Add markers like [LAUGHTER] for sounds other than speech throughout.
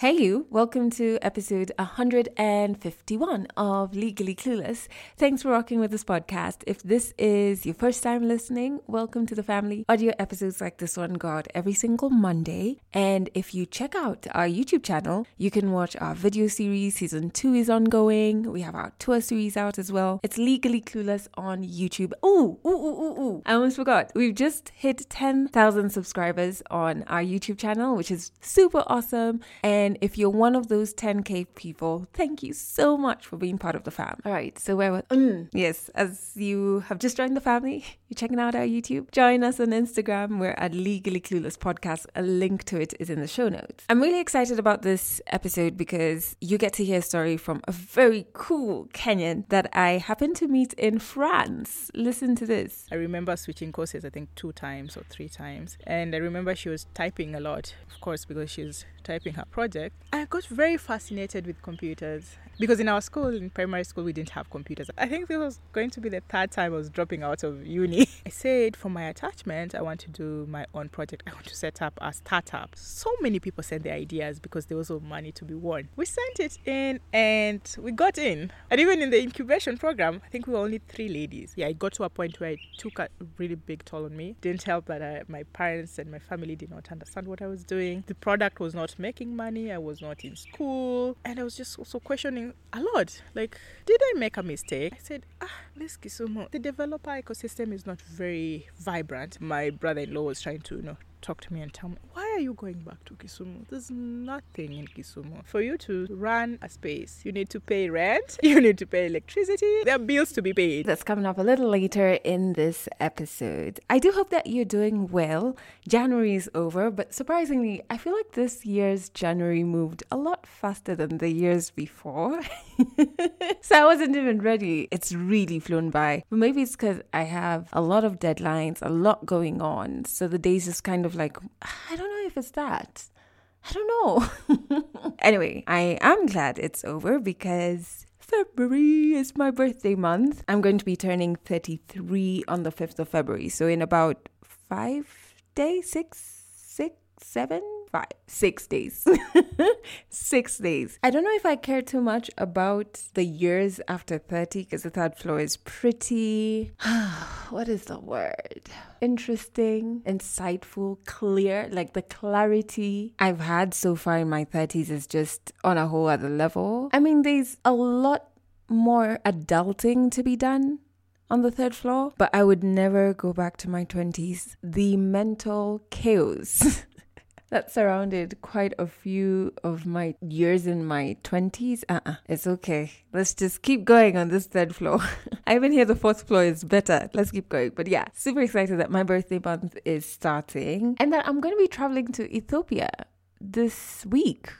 Hey, you. Welcome to episode 151 of Legally Clueless. Thanks for rocking with this podcast. If this is your first time listening, welcome to the family. Audio episodes like this one go out every single Monday. And if you check out our YouTube channel, you can watch our video series. Season two is ongoing. We have our tour series out as well. It's Legally Clueless on YouTube. Ooh, ooh, ooh, ooh, ooh. I almost forgot. We've just hit 10,000 subscribers on our YouTube channel, which is super awesome. And and if you're one of those 10K people, thank you so much for being part of the fam. All right, so where was. Mm, yes, as you have just joined the family, [LAUGHS] you're checking out our YouTube, join us on Instagram. We're at Legally Clueless Podcast. A link to it is in the show notes. I'm really excited about this episode because you get to hear a story from a very cool Kenyan that I happened to meet in France. Listen to this. I remember switching courses, I think two times or three times. And I remember she was typing a lot, of course, because she's typing her project, I got very fascinated with computers because in our school, in primary school, we didn't have computers. I think this was going to be the third time I was dropping out of uni. [LAUGHS] I said, for my attachment, I want to do my own project. I want to set up a startup. So many people sent their ideas because there was no money to be won. We sent it in and we got in. And even in the incubation program, I think we were only three ladies. Yeah, it got to a point where it took a really big toll on me. Didn't help that I, my parents and my family did not understand what I was doing. The product was not making money. I was not in school. And I was just also questioning a lot. Like, did I make a mistake? I said, ah, this Kisumu, the developer ecosystem is not very vibrant. My brother in law was trying to, you know, talk to me and tell me, why are you going back to Kisumu? There's nothing in Kisumu. For you to run a space, you need to pay rent, [LAUGHS] you need to pay electricity, there are bills to be paid. That's coming up a little later in this episode. I do hope that you're doing well. January is over, but surprisingly, I feel like this year's January moved a lot faster than the years before. [LAUGHS] so I wasn't even ready. It's really flown by. But maybe it's because I have a lot of deadlines, a lot going on. So the days just kind of like, I don't know if it's that. I don't know. [LAUGHS] anyway, I am glad it's over because February is my birthday month. I'm going to be turning 33 on the 5th of February. So, in about five days, six, six, seven, five, six days. [LAUGHS] six days. I don't know if I care too much about the years after 30 because the third floor is pretty. [SIGHS] what is the word? Interesting, insightful, clear. Like the clarity I've had so far in my 30s is just on a whole other level. I mean, there's a lot more adulting to be done on the third floor, but I would never go back to my 20s. The mental chaos [LAUGHS] that surrounded quite a few of my years in my 20s. Uh uh-uh, uh it's okay. Let's just keep going on this third floor. [LAUGHS] I even hear the fourth floor is better. Let's keep going. But yeah, super excited that my birthday month is starting and that I'm going to be traveling to Ethiopia this week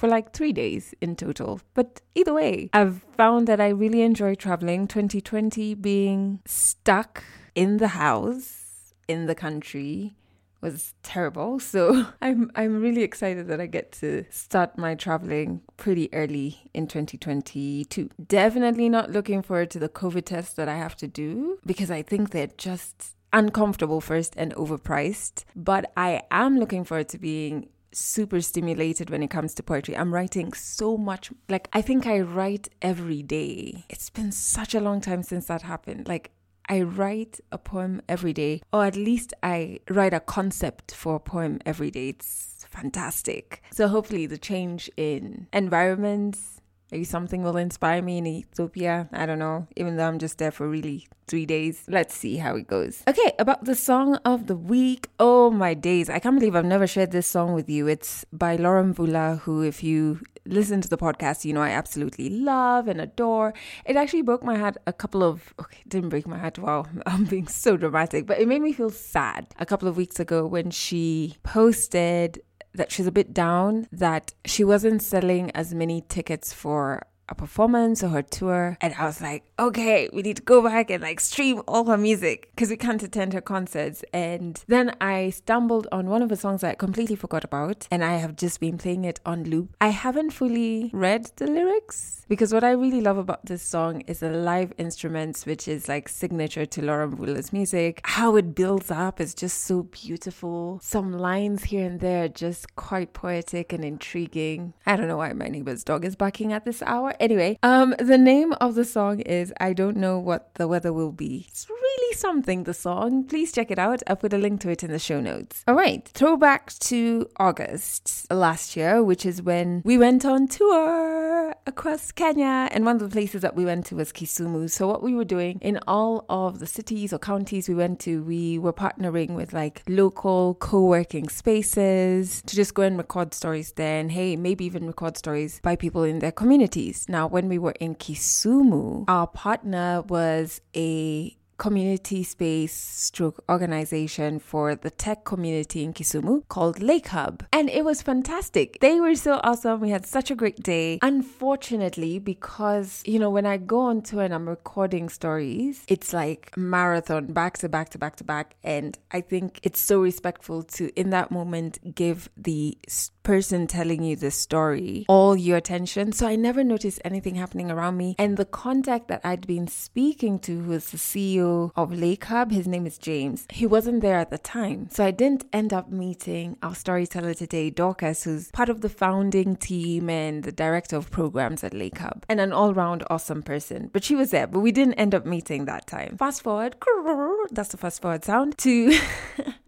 for like three days in total. But either way, I've found that I really enjoy traveling. 2020 being stuck in the house, in the country, was terrible. So [LAUGHS] I'm I'm really excited that I get to start my traveling pretty early in 2022. Definitely not looking forward to the COVID test that I have to do because I think they're just uncomfortable first and overpriced. But I am looking forward to being super stimulated when it comes to poetry. I'm writing so much. Like, I think I write every day. It's been such a long time since that happened. Like, I write a poem every day, or at least I write a concept for a poem every day. It's fantastic. So hopefully, the change in environments, maybe something will inspire me in Ethiopia. I don't know, even though I'm just there for really three days. Let's see how it goes. Okay, about the song of the week. Oh my days. I can't believe I've never shared this song with you. It's by Laura Mvula, who, if you listen to the podcast, you know I absolutely love and adore. It actually broke my heart a couple of okay, didn't break my heart. Wow, [LAUGHS] I'm being so dramatic, but it made me feel sad a couple of weeks ago when she posted that she's a bit down that she wasn't selling as many tickets for a performance or her tour. And I was like, okay, we need to go back and like stream all her music because we can't attend her concerts. And then I stumbled on one of the songs I completely forgot about, and I have just been playing it on loop. I haven't fully read the lyrics because what I really love about this song is the live instruments, which is like signature to Laura Mvula's music. How it builds up is just so beautiful. Some lines here and there just quite poetic and intriguing. I don't know why my neighbor's dog is barking at this hour. Anyway, um, the name of the song is I Don't Know What the Weather Will Be. It's really something, the song. Please check it out. I'll put a link to it in the show notes. All right, throwback to August last year, which is when we went on tour across Kenya. And one of the places that we went to was Kisumu. So, what we were doing in all of the cities or counties we went to, we were partnering with like local co working spaces to just go and record stories there. And hey, maybe even record stories by people in their communities. Now, when we were in Kisumu, our partner was a community space stroke organization for the tech community in Kisumu called Lake Hub. And it was fantastic. They were so awesome. We had such a great day. Unfortunately, because, you know, when I go on tour and I'm recording stories, it's like marathon back to back to back to back. And I think it's so respectful to, in that moment, give the person telling you the story all your attention. So I never noticed anything happening around me. And the contact that I'd been speaking to, who was the CEO of Lake Hub, his name is James, he wasn't there at the time. So I didn't end up meeting our storyteller today, Dorcas, who's part of the founding team and the director of programs at Lake Hub, and an all round awesome person. But she was there, but we didn't end up meeting that time. Fast forward, [LAUGHS] that's the fast forward sound to. [LAUGHS]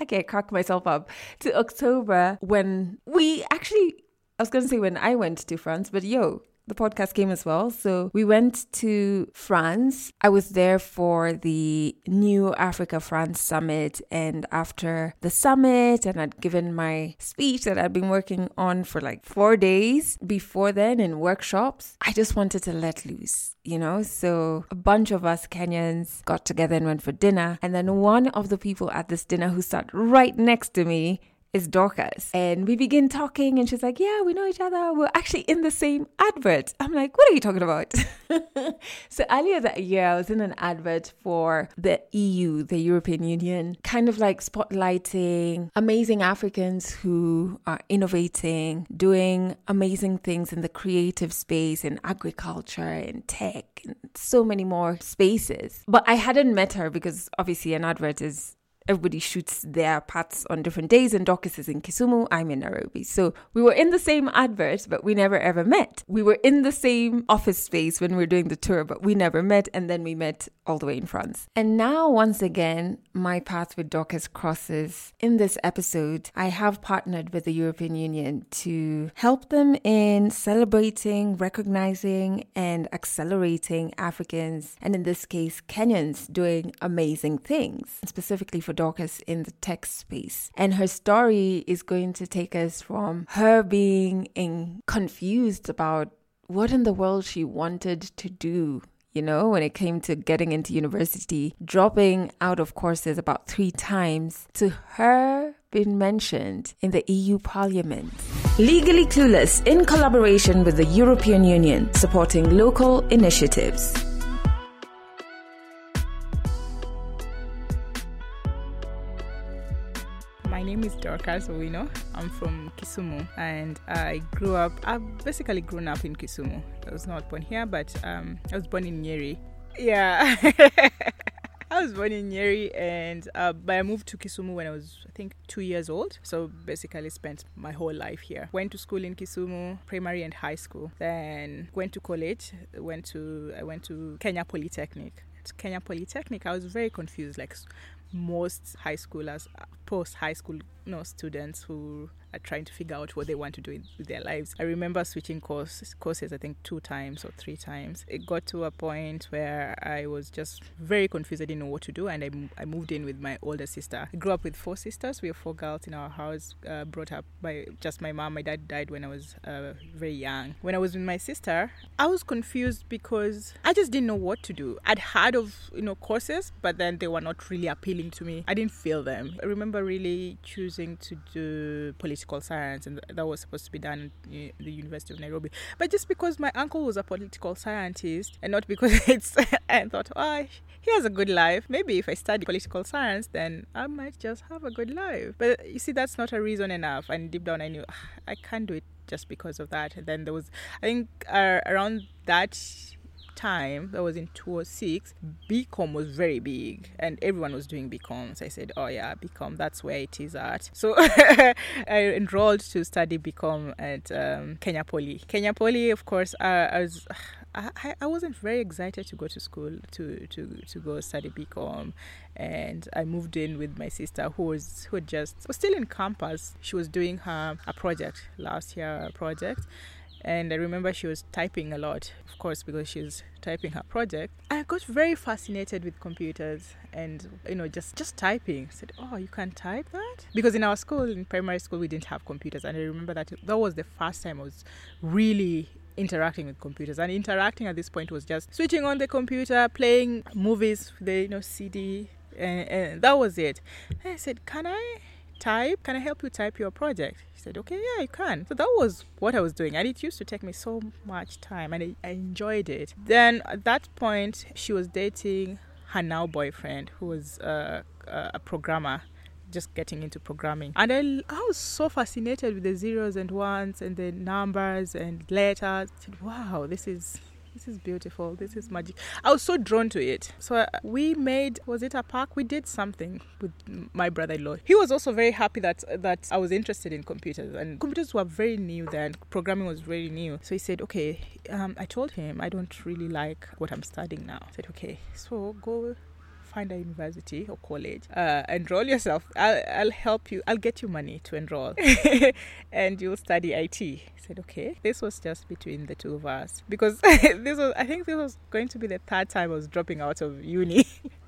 I can't crack myself up to October when we actually, I was going to say when I went to France, but yo, the podcast came as well. So we went to France. I was there for the New Africa France Summit. And after the summit, and I'd given my speech that I'd been working on for like four days before then in workshops, I just wanted to let loose, you know? So a bunch of us Kenyans got together and went for dinner. And then one of the people at this dinner who sat right next to me is Dorcas. And we begin talking, and she's like, Yeah, we know each other. We're actually in the same advert. I'm like, What are you talking about? [LAUGHS] so earlier that year, I was in an advert for the EU, the European Union, kind of like spotlighting amazing Africans who are innovating, doing amazing things in the creative space, in agriculture, in tech, and so many more spaces. But I hadn't met her because obviously an advert is everybody shoots their parts on different days, and Dorcas is in Kisumu, I'm in Nairobi. So we were in the same advert, but we never ever met. We were in the same office space when we were doing the tour, but we never met, and then we met all the way in France. And now, once again, my path with Dorcas crosses. In this episode, I have partnered with the European Union to help them in celebrating, recognizing, and accelerating Africans, and in this case, Kenyans, doing amazing things, specifically for Dorcas in the tech space. And her story is going to take us from her being in, confused about what in the world she wanted to do you know, when it came to getting into university, dropping out of courses about three times, to her being mentioned in the EU Parliament. Legally Clueless in collaboration with the European Union, supporting local initiatives. Name is Dorcas Owino. I'm from Kisumu and I grew up, I've basically grown up in Kisumu. I was not born here, but um, I was born in Nyeri. Yeah. [LAUGHS] I was born in Nyeri and uh, but I moved to Kisumu when I was, I think, two years old. So basically spent my whole life here. Went to school in Kisumu, primary and high school. Then went to college. Went to I went to Kenya Polytechnic. Kenya Polytechnic, I was very confused. Like most high schoolers, post high school know, students who are trying to figure out what they want to do with their lives. I remember switching courses, courses, I think two times or three times. It got to a point where I was just very confused. I didn't know what to do, and I, I moved in with my older sister. I grew up with four sisters. We have four girls in our house, uh, brought up by just my mom. My dad died when I was uh, very young. When I was with my sister, I was confused because I just didn't know what to do. I'd heard of you know courses, but then they were not really appealing to me. I didn't feel them. I remember really choosing to do political political science, and that was supposed to be done at the University of Nairobi. But just because my uncle was a political scientist, and not because [LAUGHS] it's, I thought, oh, he has a good life. Maybe if I study political science, then I might just have a good life. But you see, that's not a reason enough. And deep down, I knew ah, I can't do it just because of that. And then there was, I think, uh, around that time, that was in 2006, BCom was very big and everyone was doing BCom. So I said, oh yeah, BCom, that's where it is at. So [LAUGHS] I enrolled to study BCom at um, Kenya Poly. Kenya Poly, of course, uh, I was. I, I wasn't very excited to go to school to, to, to go study BCom and I moved in with my sister who was who just was still in campus. She was doing her a project last year a project and I remember she was typing a lot, of course, because she was typing her project. I got very fascinated with computers and you know just just typing. I said, "Oh, you can type that?" Because in our school, in primary school, we didn't have computers, and I remember that that was the first time I was really interacting with computers and interacting at this point was just switching on the computer playing movies the you know cd and, and that was it and i said can i type can i help you type your project? She said okay yeah you can. So that was what i was doing and it used to take me so much time and i, I enjoyed it. Then at that point she was dating her now boyfriend who was uh, a programmer just getting into programming. And I, I was so fascinated with the zeros and ones and the numbers and letters. I said wow this is this is beautiful. This is magic. I was so drawn to it. So uh, we made was it a park? We did something with my brother-in-law. He was also very happy that that i was interested in computers and computers were very new then. Programming was very new. So he said okay um, i told him i don't really like what i'm studying now. I said okay so go find a university or college, uh, enroll yourself. I'll, I'll help you. I'll get you money to enroll, [LAUGHS] and you'll study IT. I said, okay. This was just between the two of us because [LAUGHS] this was. I think this was going to be the third time I was dropping out of uni. [LAUGHS]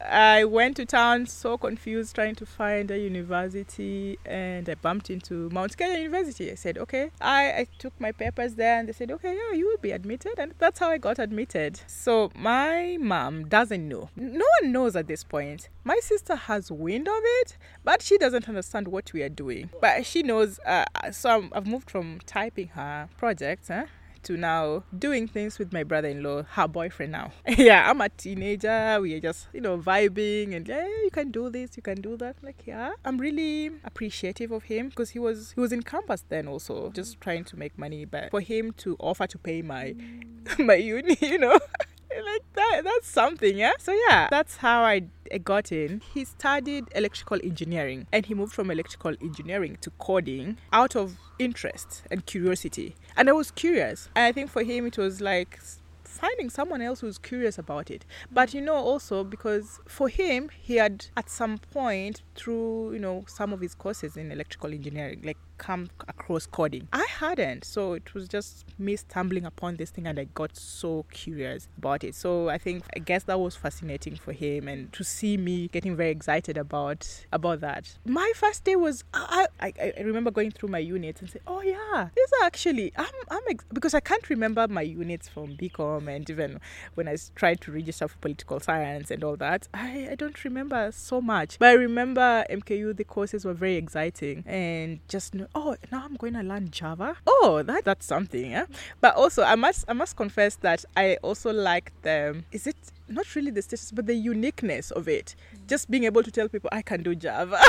I went to town so confused trying to find a university and I bumped into Mount Kenya University. I said, okay. I, I took my papers there and they said, okay, yeah, you will be admitted. And that's how I got admitted. So my mom doesn't know. No one knows at this point. My sister has wind of it, but she doesn't understand what we are doing. But she knows. Uh, so i have moved from typing her projects. Huh? To now doing things with my brother-in-law, her boyfriend now. [LAUGHS] yeah, I'm a teenager. We are just, you know, vibing and yeah, you can do this, you can do that. Like, yeah. I'm really appreciative of him because he was he was in campus then also, just trying to make money. But for him to offer to pay my [LAUGHS] my uni, [LAUGHS] you know. Like that that's something yeah? So yeah that's how i got in. He studied electrical engineering and he moved from electrical engineering to coding out of interest and curiosity. And i was curious. And i think for him it was like finding someone else who's curious about it. But you know also because for him he had at some point through you know some of his courses in electrical engineering like come across coding. I hadn't. So it was just me stumbling upon this thing and I got so curious about it. So I think I guess that was fascinating for him and to see me getting very excited about about that. My first day was I I, I remember going through my units and say, "Oh yeah, this actually I'm I'm ex-, because I can't remember my units from BCom and even when I tried to register for political science and all that, I I don't remember so much. But I remember MKU the courses were very exciting and just oh now i'm going to learn java. Oh that that's something yeah. But also i must i must confess that i also like the is it not really the status but the uniqueness of it. Just being able to tell people i can do java. [LAUGHS]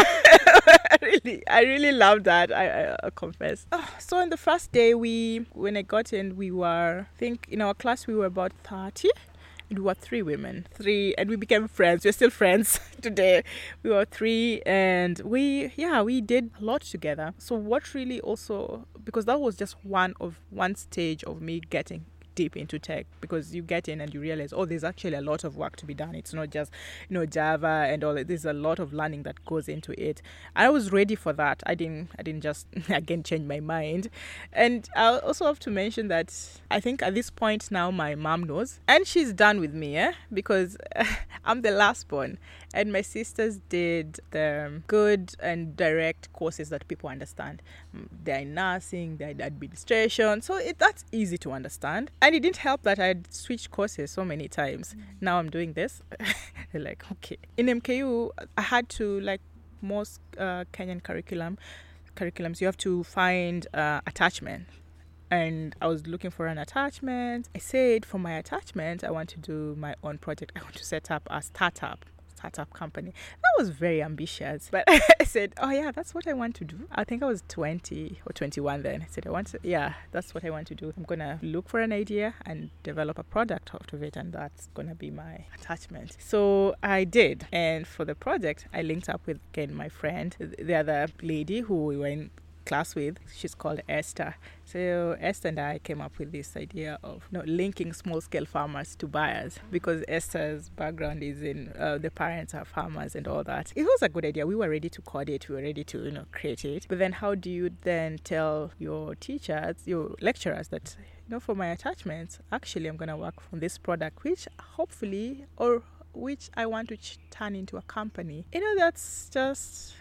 Really i really love that i, I, I confess. Oh, so on the first day we when i got in we were i think in our class we were about 30 we were three women, three, and we became friends. We're still friends [LAUGHS] today. We were three, and we, yeah, we did a lot together. So, what really also, because that was just one of one stage of me getting deep into tech because you get in and you realize, oh, there's actually a lot of work to be done. It's not just, you know, Java and all. There's a lot of learning that goes into it. I was ready for that. I didn't. I didn't just [LAUGHS] again change my mind. And I also have to mention that I think at this point now my mom knows, and she's done with me, eh? Because [LAUGHS] I'm the last born, and my sisters did the good and direct courses that people understand. Mm, they're in nursing, they're in administration, so it, that's easy to understand. And it didn't help that I'd switched courses so many times. Mm. Now I'm doing this. They're [LAUGHS] like, okay. In MKU, I had to, like most uh, Kenyan curriculum, curriculums, you have to find uh, attachment. And I was looking for an attachment. I said, for my attachment, I want to do my own project. I want to set up a startup startup company. That was very ambitious. But [LAUGHS] I said, oh, yeah, that's what I want to do. I think I was 20 or 21 then. I said, I want to, yeah, that's what I want to do. I'm going to look for an idea and develop a product out of it. And that's going to be my attachment. So I did. And for the project, I linked up with, again, my friend, the other lady who we in class with. She's called Esther. So Esther and I came up with this idea of you know, linking small scale farmers to buyers because Esther's background is in uh, the parents are farmers and all that. It was a good idea. We were ready to code it. We were ready to you know create it. But then how do you then tell your teachers, your lecturers that you know for my attachments, actually I'm gonna work on this product, which hopefully or which I want to ch- turn into a company. You know that's just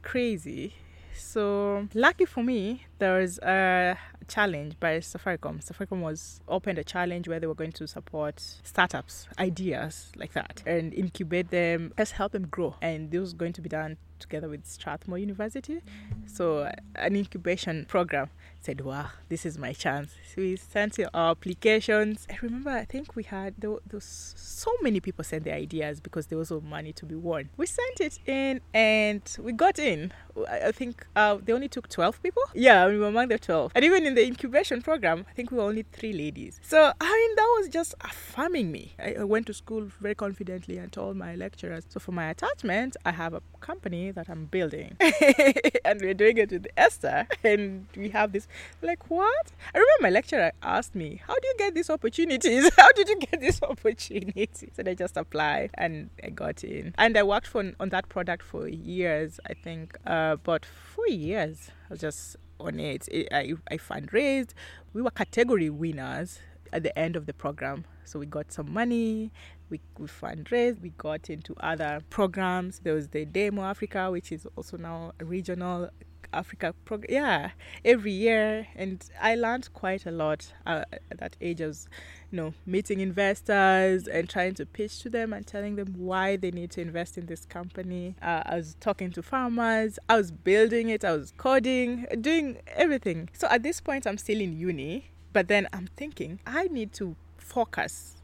crazy so lucky for me, there was a challenge by Safaricom. Safaricom was opened a challenge where they were going to support startups, ideas like that, and incubate them, just help them grow. And this was going to be done together with Strathmore University. So an incubation program said, wow, this is my chance. So we sent our applications. I remember, I think we had, there, there was so many people sent their ideas because there was no money to be won. We sent it in and we got in. I think uh, they only took 12 people. Yeah, we were among the 12. And even in the incubation program, I think we were only three ladies. So, I mean, that was just affirming me. I, I went to school very confidently and told my lecturers, so for my attachment, I have a company that I'm building. [LAUGHS] and we're doing it with Esther. And we have this like, what? I remember my lecturer asked me, How do you get these opportunities? [LAUGHS] How did you get this [LAUGHS] opportunity? So I just applied and I got in. And I worked for, on that product for years, I think, uh, about four years. I was just on it. I, I fundraised. We were category winners at the end of the program. So we got some money, we, we fundraised, we got into other programs. There was the Demo Africa, which is also now a regional Africa program. Yeah, every year, and I learned quite a lot uh, at that age. I was, you know, meeting investors and trying to pitch to them and telling them why they need to invest in this company. Uh, I was talking to farmers. I was building it. I was coding, doing everything. So at this point, I'm still in uni, but then I'm thinking I need to focus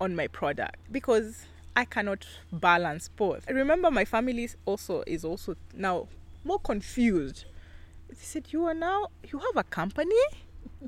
on my product because I cannot balance both. I remember my family also is also now more confused. They said, "You are now you have a company?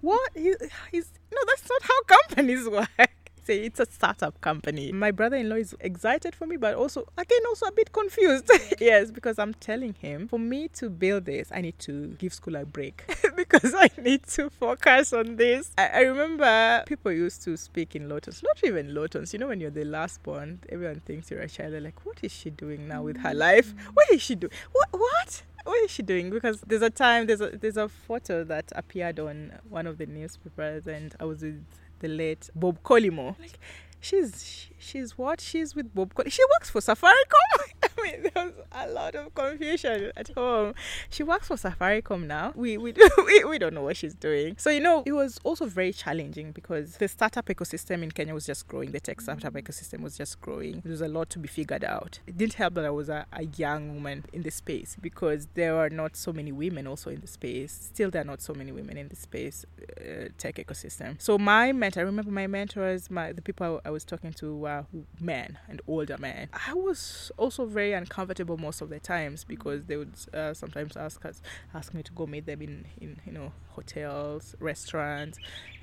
what? He, he's no, that's not how companies [LAUGHS] work." say it's a startup company. My brother-in-law is excited for me, but also again also a bit confused. [LAUGHS] yes, because I'm telling him for me to build this, I need to give school a break [LAUGHS] because I need to focus on this. I, I, remember people used to speak in low tones, not even low tones. You know, when you're the last born, everyone thinks you're a child. They're like, what is she doing now with her life? Mm. What is she doing? What? What? What is she doing? Because there's a time there's a there's a photo that appeared on one of the newspapers, and I was with the late Bob Collymore. Like, she's she's what? She's with Bob. Col- she works for Safaricom. [LAUGHS] [LAUGHS] Mean, there was a lot of confusion at home. She works for Safaricom now. We we, [LAUGHS] we we don't know what she's doing. So you know, it was also very challenging because the startup ecosystem in Kenya was just growing. The tech startup ecosystem was just growing. There was a lot to be figured out. It didn't help that I was a, a young woman in the space because there are not so many women also in the space. Still, there are not so many women in the space uh, tech ecosystem. So my mentor, I remember my mentors, my the people I, I was talking to were men and older men. I was also very uncomfortable most of the times because they would uh, sometimes ask us, ask me to go meet them in, in you know hotels, restaurants,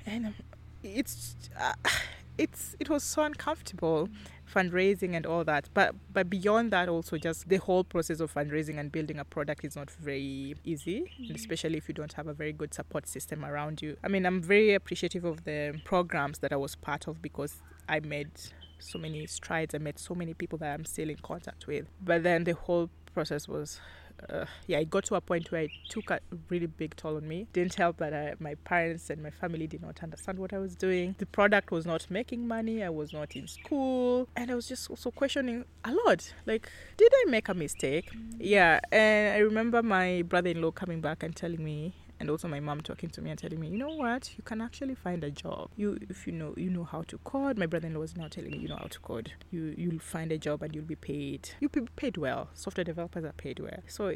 and um, it's uh, [SIGHS] it's it was so uncomfortable fundraising and all that. But but beyond that also just the whole process of fundraising and building a product is not very easy mm-hmm. especially if you don't have a very good support system around you. I mean i'm very appreciative of the programs that i was part of because i made so many strides. I met so many people that I'm still in contact with. But then the whole process was uh, yeah, it got to a point where it took a really big toll on me. Didn't help that I, my parents and my family did not understand what I was doing. The product was not making money. I was not in school, and I was just also questioning a lot. Like, did I make a mistake? Yeah, and I remember my brother-in-law coming back and telling me, and also my mom talking to me and telling me, you know what, you can actually find a job. You if you know you know how to code. My brother-in-law was now telling me, you know how to code. You you'll find a job and you'll be paid. You'll be paid well. Software developers are paid well. So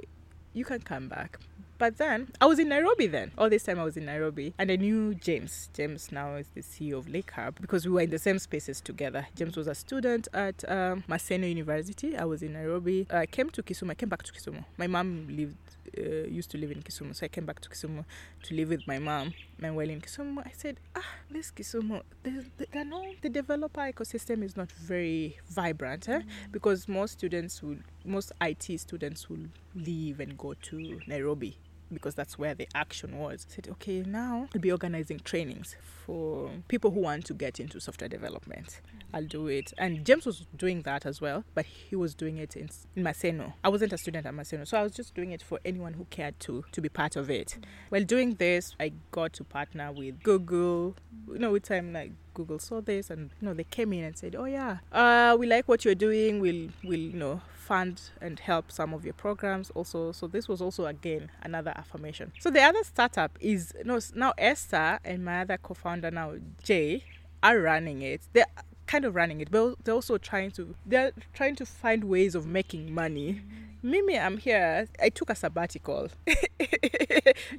you can come back But then I was in Nairobi then. All this time I was in Nairobi and I knew James. James now is the CEO of Lake Hub because we were in the same spaces together. James was a student at um, Maseno University. I was in Nairobi. I came to Kisumu. I came back to Kisumu. My mom lived uh, used to live in Kisumu, so I came back to Kisumu to live with my mom. And while in Kisumu, I said, ah, this Kisumu, the, the, no, the developer ecosystem is not very vibrant, eh? Mm. because most students will, most IT students will leave and go to Nairobi because that's where the action was. I said, okay, now I'll be organizing trainings for people who want to get into software development. I'll do it. And James was doing that as well, but he was doing it in, in Maseno. I wasn't a student at Maseno, so I was just doing it for anyone who cared to to be part of it. While doing this, I got to partner with Google. You know, with time like Google saw this and you know they came in and said, "Oh yeah, uh, we like what you're doing. We'll we'll you know fund and help some of your programs also." So this was also again another affirmation. So the other startup is know, now Esther and my other co-founder now Jay are running it. They're kind of running it, but they're also trying to they're trying to find ways of making money. Mm-hmm. Mimi, I'm here. I took a sabbatical. [LAUGHS]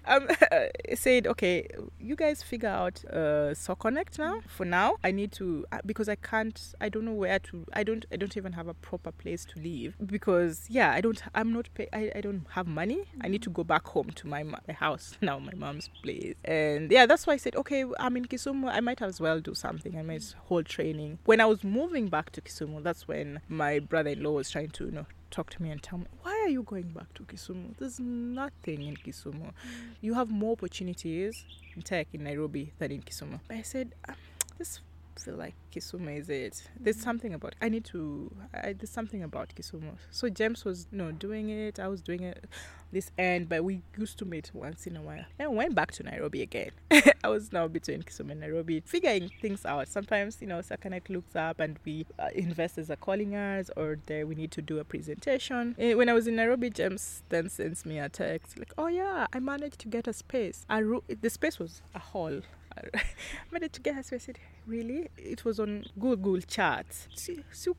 um, [LAUGHS] said, okay, you guys figure out uh, so connect now. For now, I need to uh, because I can't. I don't know where to. I don't. I don't even have a proper place to live because yeah, I don't. I'm not. Pay, I. I don't have money. I need to go back home to my, my house [LAUGHS] now, my mom's place. And yeah, that's why I said, okay, I'm in Kisumu. I might as well do something. I might hold training. When I was moving back to Kisumu, that's when my brother-in-law was trying to you know talk to me and tell me, why are you going back to Kisumu? There's nothing in Kisumu. You have more opportunities in tech in Nairobi than in Kisumu. But I said, um, this feel like Kisumu is it. There's something about I need to. I, there's something about Kisumu. So James was you know doing it. I was doing it this end, but we used to meet once in a while. Then we went back to Nairobi again. [LAUGHS] I was now between Kisumu and Nairobi, figuring things out. Sometimes you know Sokonect looks up and we uh, investors are calling us, or there we need to do a presentation. Eh, when I was in Nairobi, James then sends me a text like, "Oh yeah, I managed to get a space. I ro- the space was a hall." [LAUGHS] I managed to get a space. I said, really? It was on google charts.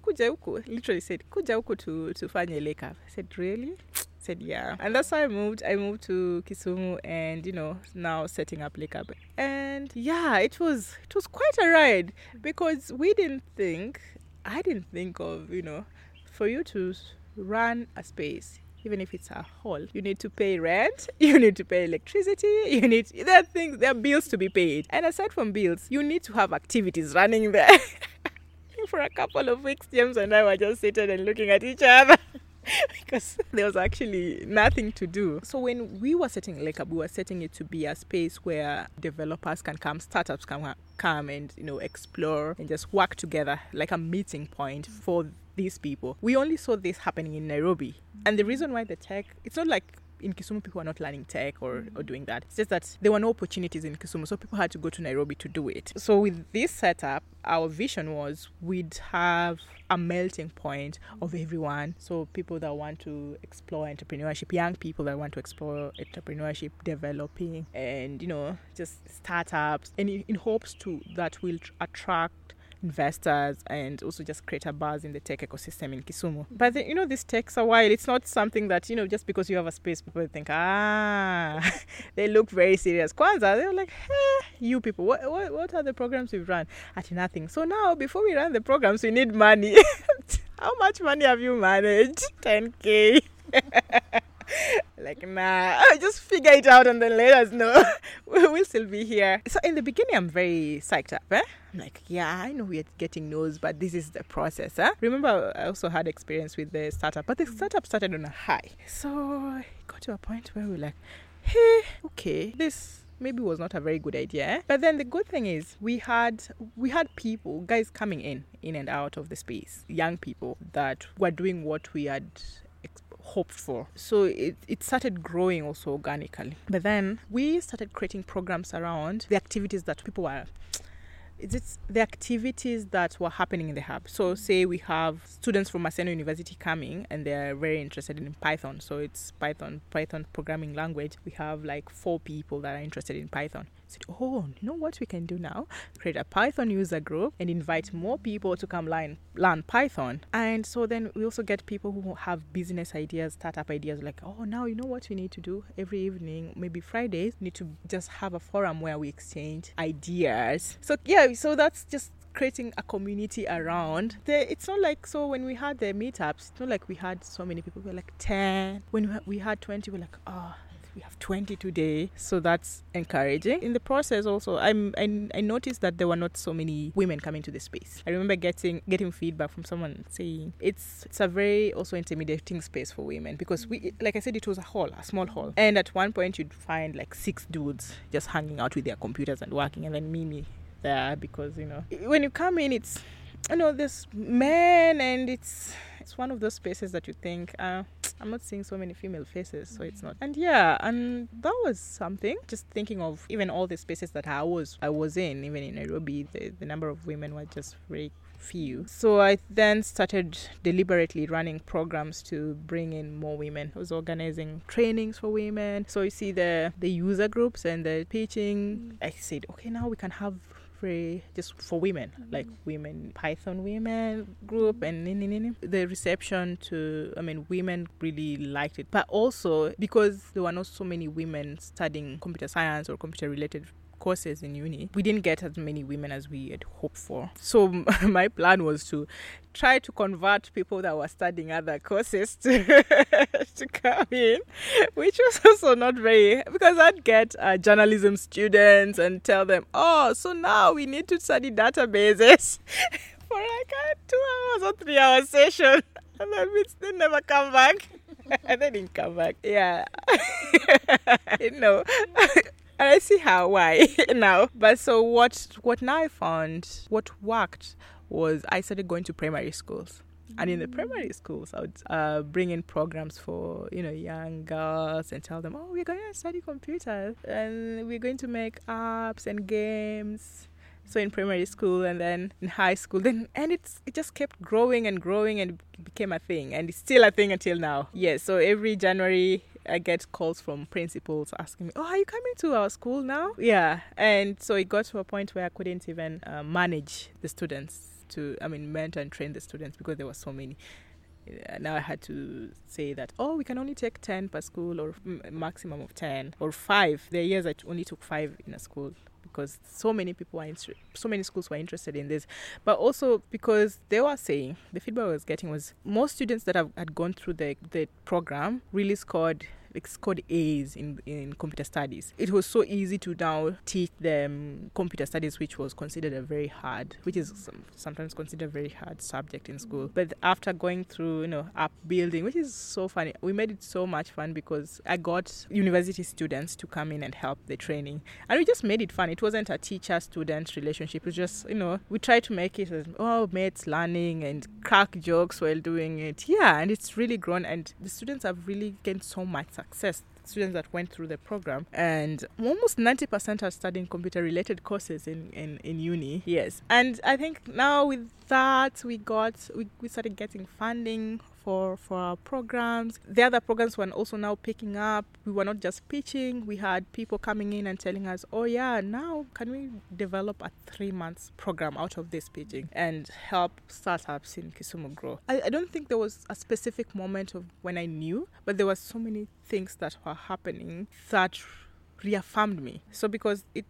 Kuja huku literally said kuja huku to tufanye Lake Hub. I said really? [TSK] Said yeah. And that's why i moved i moved to kisumu and you know now setting up Lake Hub. And yeah it was it was quite a ride because we didn't think i didn't think of you know for you to run a space even if it's a hall. You need to pay rent, [LAUGHS] you need to pay electricity, you need there are things there are bills to be paid. And aside from bills, you need to have activities running there. [LAUGHS] For a couple of weeks, James and I were just sitting and looking at each other. [LAUGHS] because there was actually nothing to do. So when we were setting Lake Hub, we were setting it to be a space where developers can come, startups can come and you know explore and just work together, like a meeting point for these people. We only saw this happening in Nairobi. And the reason why the tech, it's not like in Kisumu people are not learning tech or, or doing that. It's just that there were no opportunities in Kisumu, so people had to go to Nairobi to do it. So with this setup, our vision was we'd have a melting point of everyone. So people that want to explore entrepreneurship, young people that want to explore entrepreneurship, developing, and you know just startups, and in, in hopes to that will attract investors and also just create a buzz in the tech ecosystem in Kisumu. But the, you know, this takes a while. It's not something that you know just because you have a space, people think ah, [LAUGHS] they look very serious. Kwanzaa, they're like, eh, you people, what, what what are the programs we've run? At nothing. So now, before we run the programs, we need money. [LAUGHS] How much money have you managed? [LAUGHS] 10k. Like nah [LAUGHS] just figure it out and then let us know [LAUGHS] we'll still be here so in the beginning i'm very psyched up eh? i'm like yeah i know we're getting no's but this is the process huh? remember i also had experience with the startup but the startup started on a high so it got to a point where we we're like hey okay this maybe was not a very good idea eh? but then the good thing is we had we had people guys coming in in and out of the space young people that were doing what we had hoped for. So it, it started growing also organically. But then we started creating programs around the activities that people were it's the activities that were happening in the hub. So, say we have students from Maseno University coming and they're very interested in Python. So, it's Python, Python programming language. We have like four people that are interested in Python. Said, oh, you know what we can do now? Create a Python user group and invite more people to come learn, learn Python. And so then we also get people who have business ideas, startup ideas, like, oh, now you know what we need to do every evening, maybe Fridays, need to just have a forum where we exchange ideas. So yeah, so that's just creating a community around. The, it's not like so when we had the meetups, it's not like we had so many people. We were like ten. When we had twenty, we we're like, oh, we have 20 today so that's encouraging. In the process also I'm, I, I noticed that there were not so many women coming to the space. I remember getting getting feedback from someone saying it's it's a very also intimidating space for women because we like i said it was a hall a small hall. And at one point you'd find like six dudes just hanging out with their computers and working and then mimi there because you know when you come in it's you know there's men and it's it's one of those spaces that you think uh, I'm not seeing so many female faces, so it's mm. not. And yeah, and that was something. Just thinking of even all the spaces that I was I was in, even in Nairobi, the, the number of women were just very few. So I then started deliberately running programs to bring in more women. I was organizing trainings for women. So you see the the user groups and the pitching. Mm. I said, okay, now we can have free just for women, mm-hmm. like women Python women group and the reception to I mean women really liked it. But also because there were not so many women studying computer science or computer related courses in uni, we didn't get as many women as we had hoped for. So [LAUGHS] my plan was to try to convert people that were studying other courses to, [LAUGHS] to come in, which was also not very because I'd get uh, journalism students and tell them, oh, so now we need to study databases [LAUGHS] for like a two hours or three hour session, [LAUGHS] and then still never come back. and they didn't come back. Yeah. you know. and I see how why now. But so what what now I found what worked was I started going to primary schools. And in the primary schools, I would uh, bring in programs for you know young girls and tell them, oh, we're going to study computers and we're going to make apps and games. So in primary school and then in high school, then and it's it just kept growing and growing and became a thing, and it's still a thing until now. Yes. Yeah, so every January I get calls from principals asking me, "Oh, are you coming to our school now?" Yeah, and so it got to a point where I couldn't even uh, manage the students to, I mean, mentor and train the students because there were so many. Uh, now I had to say that, oh, we can only take 10 per school or maximum of 10 or 5. There are years I only took 5 in a school because so many people were inter- so many schools were interested in this but also because they were saying the feedback I was getting was most students that have, had gone through the the program really scored like scored A's in, in computer studies. It was so easy to now teach them computer studies, which was considered a very hard, which is sometimes considered a very hard subject in school. But after going through, you know, app building, which is so funny, we made it so much fun because I got university students to come in and help the training. And we just made it fun. It wasn't a teacher student relationship. It was just, you know, we tried to make it as, oh, mates learning and crack jokes while doing it. Yeah, and it's really grown. And the students have really gained so much success students that went through the program. And almost 90% are studying computer related courses in, in, in uni. Yes. And i think now with that we got we, we started getting funding for for our programs. The other programs were also now picking up. We were not just pitching. We had people coming in and telling us, "Oh yeah, now can we develop a three months program out of this pitching and help startups in Kisumu grow?" I, I don't think there was a specific moment of when I knew, but there were so many things that were happening that reaffirmed me. So because it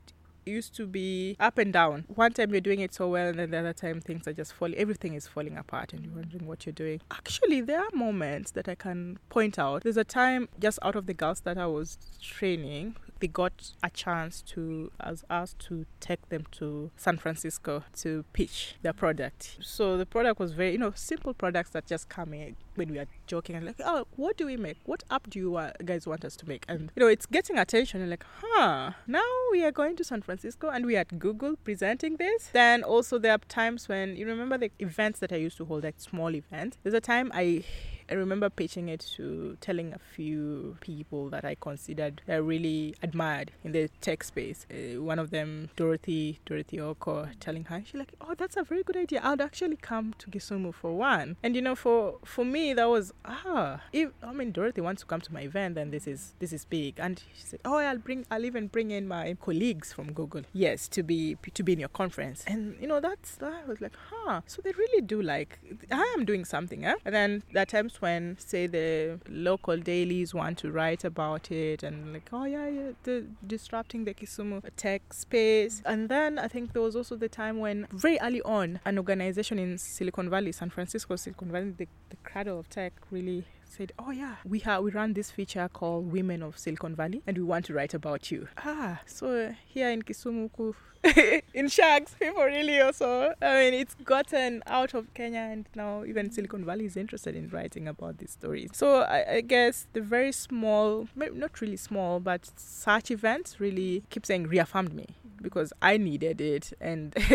used to be up and down. One time you're doing it so well, and then the other time things are just falling. Everything is falling apart, and you're wondering what you're doing. Actually, there are moments that I can point out. There's a time just out of the girls that I was training they got a chance to as us to take them to San Francisco to pitch their product. So the product was very, you know, simple products that just come in when we are joking and like, oh, what do we make? What app do you guys want us to make? And you know, it's getting attention. And like, huh? Now we are going to San Francisco and we are at Google presenting this. Then also there are times when you remember the events that I used to hold, like small events. There's a time I I remember pitching it to telling a few people that I considered I really admired in the tech space. Uh, one of them, Dorothy, Dorothy Ooko, telling her, she's like, "Oh, that's a very good idea. I'd actually come to Kisumu for one." And you know, for for me, that was ah. If I mean Dorothy wants to come to my event, then this is this is big. And she said, oh, I'll bring, I'll even bring in my colleagues from Google. Yes, to be to be in your conference. And you know that's that was like, huh. So they really do like I am doing something, eh? And then there are times when say the local dailies want to write about it and like, oh yeah, yeah the disrupting the Kisumu tech space. And then I think there was also the time when very early on an organization in Silicon Valley, San Francisco, Silicon Valley, the, the cradle of tech really said, "Oh yeah, we have we run this feature called Women of Silicon Valley, and we want to write about you." Ah, so here in Kisumu, [LAUGHS] in Sharks, people really also. I mean, it's gotten out of Kenya, and now even Silicon Valley is interested in writing about these stories. So I, I guess the very small, not really small, but such events really keep saying reaffirmed me because I needed it and [LAUGHS]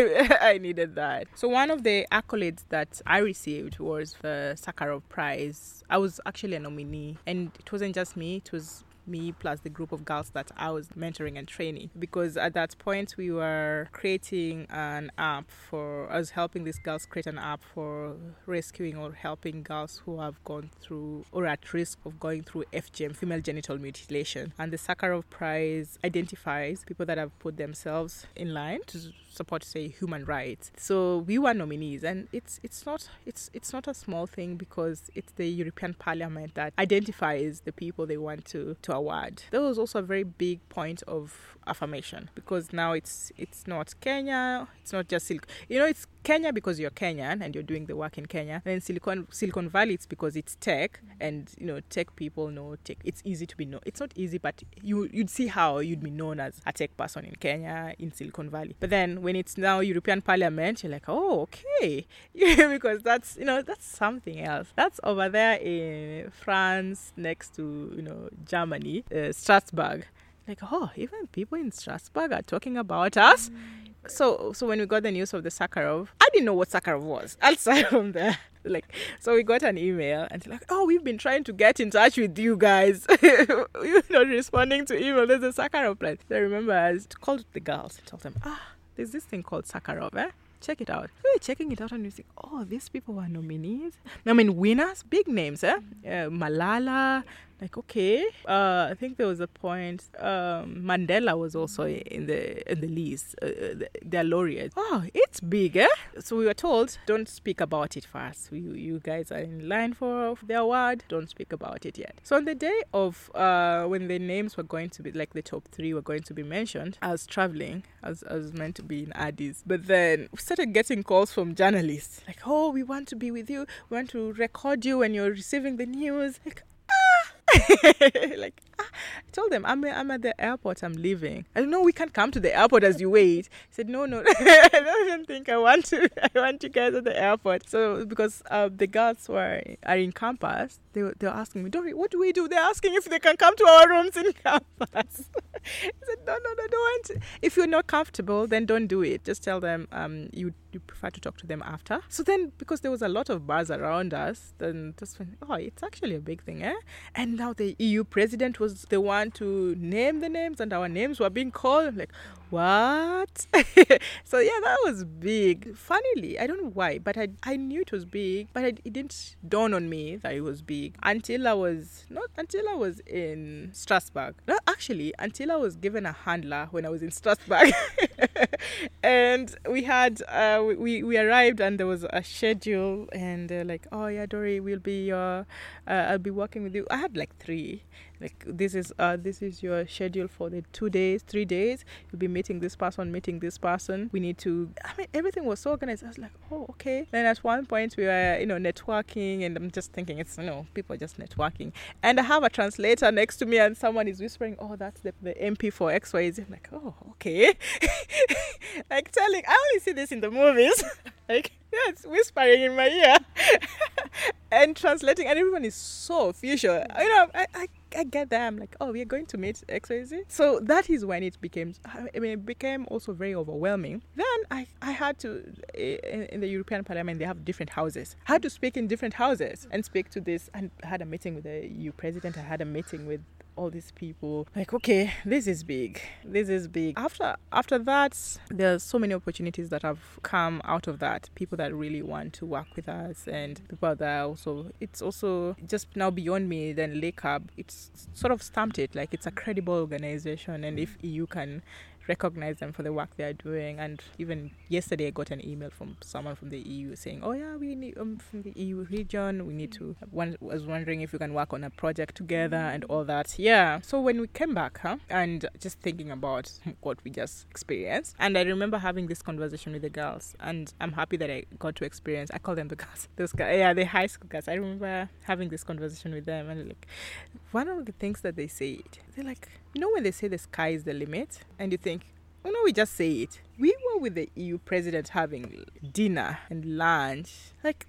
I needed that. So one of the accolades that I received was the Sakharov Prize. I was actually a nominee, and it wasn't just me; it was me plus the group of girls that I was mentoring and training. Because at that point, we were creating an app for, I was helping these girls create an app for rescuing or helping girls who have gone through or at risk of going through FGM, female genital mutilation. And the Sakharov Prize identifies people that have put themselves in line to support say human rights. So we were nominees and it's it's not it's it's not a small thing because it's the european parliament that identifies the people they want to to award. That was also a very big point of affirmation because now it's it's not kenya it's not just silk you know it's Kenya because you're Kenyan and you're doing the work in Kenya. And then Silicon Silicon Valley it's because it's tech and you know tech people know tech. It's easy to be known. It's not easy, but you you'd see how you'd be known as a tech person in Kenya in Silicon Valley. But then when it's now European Parliament, you're like, oh okay, [LAUGHS] because that's you know that's something else. That's over there in France next to you know Germany, uh, Strasbourg. Like oh, even people in Strasbourg are talking about us. Mm so so when we got the news of the Sakharov, I didn't know what Sakharov was [LAUGHS] outside from there. Like so we got an email and like, oh, we've been trying to get in touch with you guys. [LAUGHS] You're not responding to email. There's a Sakharov. So I remember I called the girls and told them, ah, there's this thing called Sakharov, eh? Check it out. We were checking it out and we think, oh, these people were nominees. I mean, winners, big names, eh? Uh, Malala, like okay uh, i think there was a point um, mandela was also in the in the list uh, uh their laureate oh it's big eh? So we were told don't speak about it first you, you guys are in line for the award. Don't speak about it yet. So on the day of uh, when the names were going to be like the top three were going to be mentioned i was traveling I was, I was meant to be in addis. But then we started getting calls from journalists. Like oh we want to be with you. We want to record you when you're receiving the news. Like [LAUGHS] like ah, I told them I'm I'm at the airport. I'm leaving. I don't know. We can't come to the airport as you wait. He said no, no. [LAUGHS] I don't even think I want to. [LAUGHS] I want you guys at the airport. So because uh, the girls were are in campus, they they were asking me, Dory, what do we do? They're asking if they can come to our rooms in [LAUGHS] campus. I said no, no, no, don't. If you're not comfortable, then don't do it. Just tell them um you you prefer to talk to them after. So then, because there was a lot of buzz around us, then just went, oh, it's actually a big thing, eh? And now the EU president was the one to name the names, and our names were being called. Like, what? [LAUGHS] so yeah, that was big. Funnily, I don't know why, but I, I knew it was big, but I, it didn't dawn on me that it was big until I was not until I was in Strasbourg. No, actually, until I was given a handler when I was in Strasbourg, [LAUGHS] and we had uh, we we arrived and there was a schedule and uh, like oh yeah Dory we'll be your uh, I'll be working with you. I had like three like this is uh this is your schedule for the two days three days you'll be meeting this person meeting this person. We need to i mean everything was so organized. I was like oh okay. Then at one point we were you know networking and i'm just thinking it's you know people just networking. And i have a translator next to me and someone is whispering oh that's the, the mp for xyz i'm like oh okay. [LAUGHS] Like telling i only see this in the movies. [LAUGHS] Like yeah, it's whispering in my ear. [LAUGHS] And translating and everyone is so official you know I, I I get that. I'm like, oh, we're going to meet XYZ. So that is when it became, I mean, it became also very overwhelming. Then I, I had to, eh, in, in the European Parliament, they have different houses. I had to speak in different houses and speak to this. And I had a meeting with the EU president. I had a meeting with all these people. Like okay this is big. This is big. After after that there's so many opportunities that have come out of that. People that really want to work with us and people that also it's also just now beyond me then Lake Hub it's sort of stamped it like it's a credible organization and if EU can recognize them for the work they are doing. And even yesterday, I got an email from someone from the EU saying, "Oh yeah, we need um, from the EU region. We need to." One was wondering if we can work on a project together and all that. Yeah. So when we came back, huh, and just thinking about [LAUGHS] what we just experienced, and I remember having this conversation with the girls, and I'm happy that I got to experience. I call them the girls. [LAUGHS] Those guys, yeah, the high school guys. I remember having this conversation with them, and like one of the things that they said, they're like, you know, when they say the sky is the limit, and you think, oh no, we just say it. We were with the EU president having dinner and lunch. Like,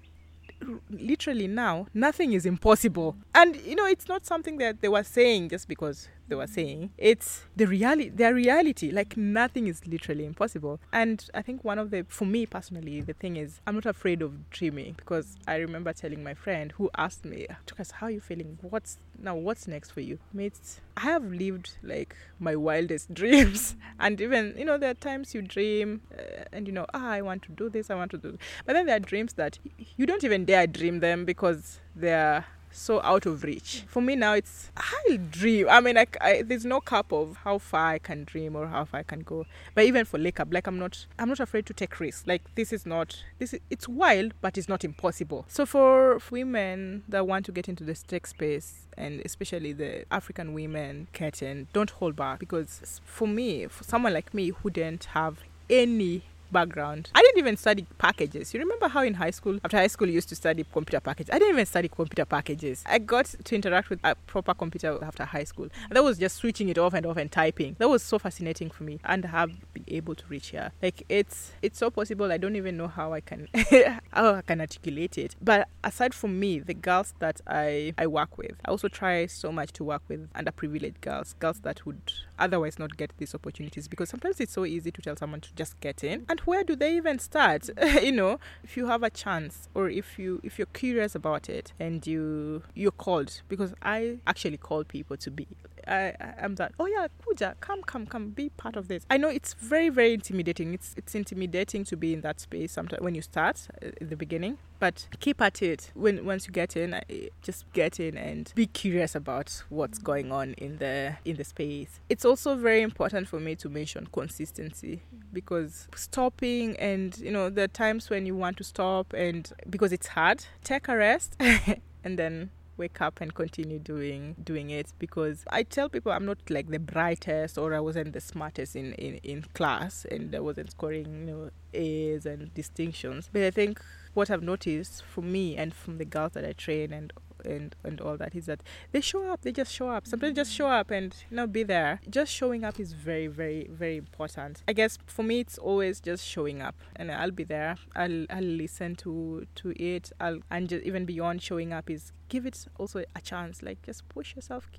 literally now, nothing is impossible. And, you know, it's not something that they were saying just because they were saying. It's the reality, their reality. Like nothing is literally impossible. And I think one of the, for me personally, the thing is, I'm not afraid of dreaming because I remember telling my friend who asked me, Tukas, how are you feeling? What's now? What's next for you, mates? I have lived like my wildest [LAUGHS] dreams, and even you know there are times you dream, uh, and you know, ah, I want to do this, I want to do, this. but then there are dreams that you don't even dare dream them because they're so out of reach. For me now, it's I dream. I mean, like I, there's no cap of how far I can dream or how far I can go. But even for Lake Hub, like I'm not, I'm not afraid to take risks. Like this is not, this is, it's wild, but it's not impossible. So for women that want to get into the tech space, and especially the African women, Curtin, don't hold back because for me, for someone like me who didn't have any background. I didn't even study packages. You remember how in high school, after high school, you used to study computer packages? I didn't even study computer packages. I got to interact with a proper computer after high school. And that was just switching it off and off and typing. That was so fascinating for me and have been able to reach here. Like it's it's so possible. I don't even know how I can [LAUGHS] how I can articulate it. But aside from me, the girls that I I work with, I also try so much to work with underprivileged girls, girls that would otherwise not get these opportunities because sometimes it's so easy to tell someone to just get in. And where do they even start? [LAUGHS] You know if you have a chance or if you if you're curious about it and you you're called because i actually call people to be I, I'm that. Oh yeah, Kuja, come, come, come, be part of this. I know it's very, very intimidating. It's it's intimidating to be in that space sometimes when you start uh, in the beginning. But keep at it. When once you get in, just get in and be curious about what's going on in the in the space. It's also very important for me to mention consistency because stopping and you know there are times when you want to stop and because it's hard, take a rest [LAUGHS] and then wake up and continue doing doing it because I tell people I'm not like the brightest or I wasn't the smartest in, in, in class and I wasn't scoring you know A's and distinctions. But I think what I've noticed for me and from the girls that I train and and and all that is that they show up they just show up. Sometimes just show up and you know be there. Just showing up is very very very important. I guess for me it's always just showing up and i'll be there. I'll i'll listen to to it. I'll and just even beyond showing up is give it also a chance. Like just push yourself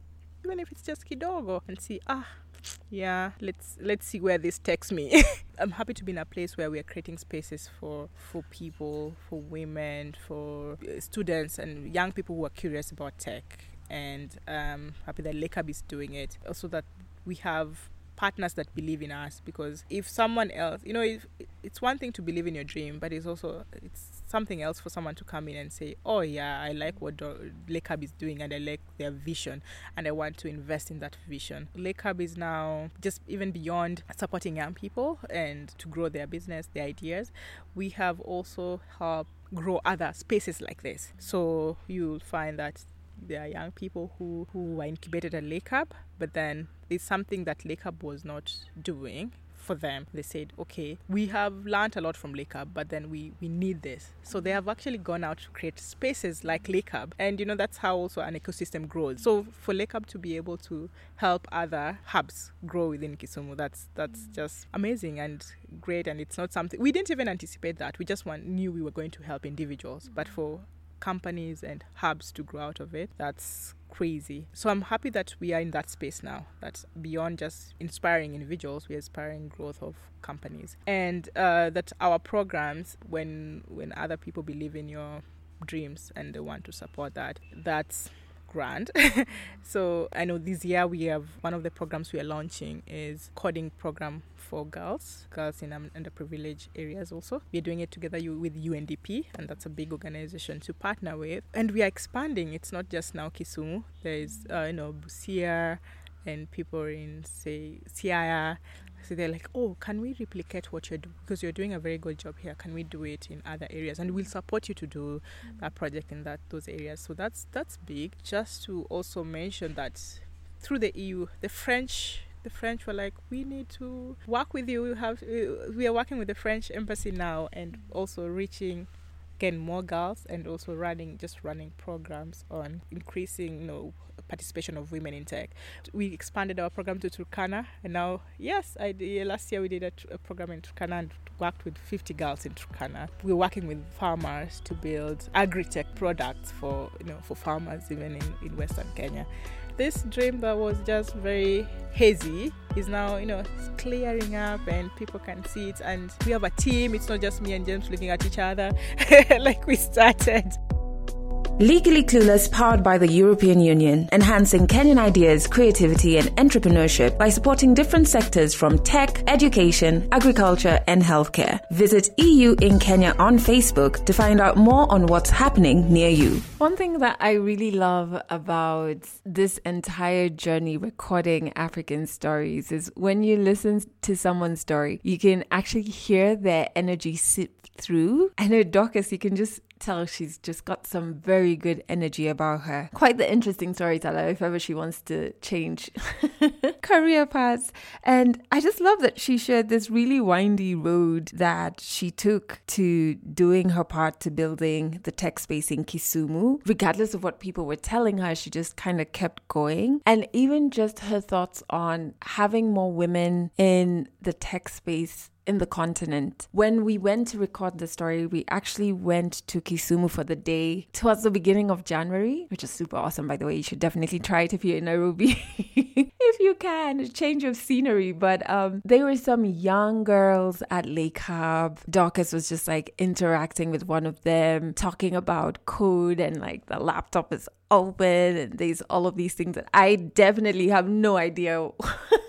even if it's just kidogo and see ah yeah let's let's see where this takes me. [LAUGHS] I'm happy to be in a place where we are creating spaces for for people for women for uh, students and young people who are curious about tech. And um happy that Lake Hub is doing it. Also that we have partners that believe in us because if someone else you know if, it's one thing to believe in your dream but it's also it's something else for someone to come in and say oh yeah i like what Lake Hub is doing and i like their vision and i want to invest in that vision. Lake Hub is now just even beyond supporting young people and to grow their business their ideas. We have also helped grow other spaces like this. So you'll find that there are young people who, who were incubated at Lake Hub, but then it's something that Lake Hub was not doing for them. They said, okay, we have learned a lot from Lake Hub, but then we, we need this. So they have actually gone out to create spaces like Lake Hub. And, you know, that's how also an ecosystem grows. So for Lake Hub to be able to help other hubs grow within Kisumu, that's, that's mm. just amazing and great. And it's not something, we didn't even anticipate that. We just want, knew we were going to help individuals. But mm. for companies and hubs to grow out of it. That's crazy. So I'm happy that we are in that space now. That's beyond just inspiring individuals, we're inspiring growth of companies, and uh, that our programs, when when other people believe in your dreams and they want to support that, that's grand. [LAUGHS] so I know this year we have one of the programs we are launching is coding program for girls, girls in um, underprivileged areas also. We're doing it together with UNDP, and that's a big organization to partner with. And we are expanding. It's not just now Kisumu. There is, uh, you know, Busia and people in, say, Siaya. So they're like, oh, can we replicate what you're doing? Because you're doing a very good job here. Can we do it in other areas? And we'll support you to do mm. that project in that those areas. So that's that's big. Just to also mention that through the EU, the French the French were like, we need to work with you. We have we are working with the French embassy now, and mm. also reaching again more girls, and also running just running programs on increasing you know participation of women in tech. We expanded our program to Turkana, and now yes, I last year we did a, a program in Turkana and worked with 50 girls in Turkana. We're working with farmers to build agri-tech products for you know for farmers even in, in Western Kenya. This dream that was just very hazy is now you know clearing up and people can see it. And we have a team. It's not just me and james looking at each other. [LAUGHS] Like we started Legally Clueless powered by the European Union, enhancing Kenyan ideas, creativity, and entrepreneurship by supporting different sectors from tech, education, agriculture, and healthcare. Visit EU in Kenya on Facebook to find out more on what's happening near you. One thing that I really love about this entire journey recording African stories is when you listen to someone's story, you can actually hear their energy sip through. I know Dorcas, you can just tell she's just got some very good energy about her. Quite the interesting storyteller if ever she wants to change [LAUGHS] career paths. And I just love that she shared this really windy road that she took to doing her part to building the tech space in Kisumu. Regardless of what people were telling her, she just kind of kept going. And even just her thoughts on having more women in the tech space in the continent. When we went to record the story, we actually went to Kisumu for the day towards the beginning of January, which is super awesome, by the way. You should definitely try it if you're in Nairobi. [LAUGHS] if you can, change of scenery. But um, there were some young girls at Lake Hub. Dorcas was just like interacting with one of them, talking about code and like the laptop is open and there's all of these things that I definitely have no idea [LAUGHS]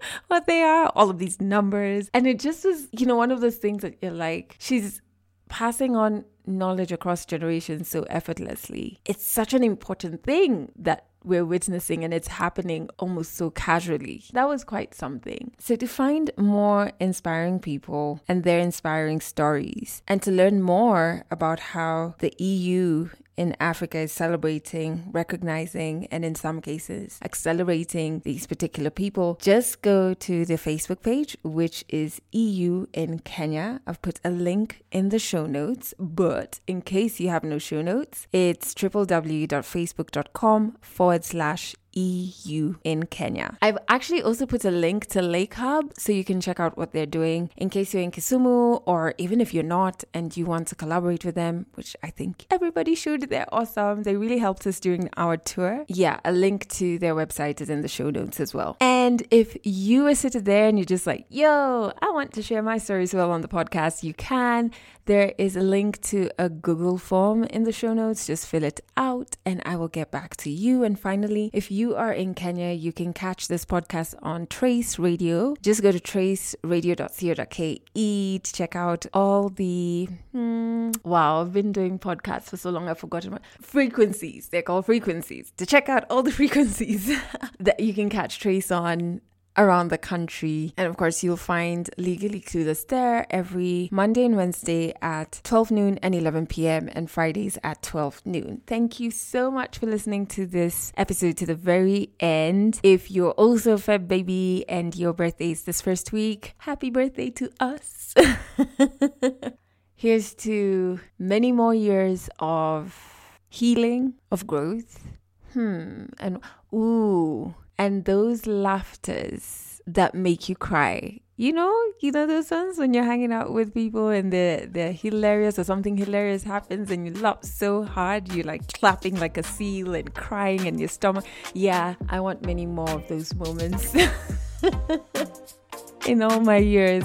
[LAUGHS] what they are, all of these numbers. And it just was, you know, one of those things that you're like, she's passing on knowledge across generations so effortlessly. It's such an important thing that we're witnessing and it's happening almost so casually. That was quite something. So, to find more inspiring people and their inspiring stories, and to learn more about how the EU in Africa is celebrating, recognizing, and in some cases, accelerating these particular people, just go to the Facebook page, which is EU in Kenya. I've put a link in the show notes, but in case you have no show notes, it's www.facebook.com forward slash EU in Kenya. I've actually also put a link to Lake Hub so you can check out what they're doing in case you're in Kisumu or even if you're not and you want to collaborate with them, which I think everybody should. They're awesome. They really helped us during our tour. Yeah, a link to their website is in the show notes as well. And if you are sitting there and you're just like, yo, I want to share my stories as well on the podcast, you can. There is a link to a Google form in the show notes. Just fill it out and I will get back to you. And finally, if you are in Kenya, you can catch this podcast on Trace Radio. Just go to traceradio.co.ke to check out all the. Hmm, wow, I've been doing podcasts for so long, I've forgotten what frequencies. They're called frequencies. To check out all the [LAUGHS] frequencies that you can catch Trace on around the country. And of course, you'll find Legally Clueless there every Monday and Wednesday at 12 noon and 11 p.m. and Fridays at 12 noon. Thank you so much for listening to this episode to the very end. If you're also a Feb baby and your birthday is this first week, happy birthday to us. [LAUGHS] Here's to many more years of healing, of growth. Hmm. And ooh, and those laughters that make you cry. You know, you know those ones when you're hanging out with people and they're they're hilarious or something hilarious happens and you laugh so hard you're like clapping like a seal and crying in your stomach. Yeah, I want many more of those moments [LAUGHS] in all my years.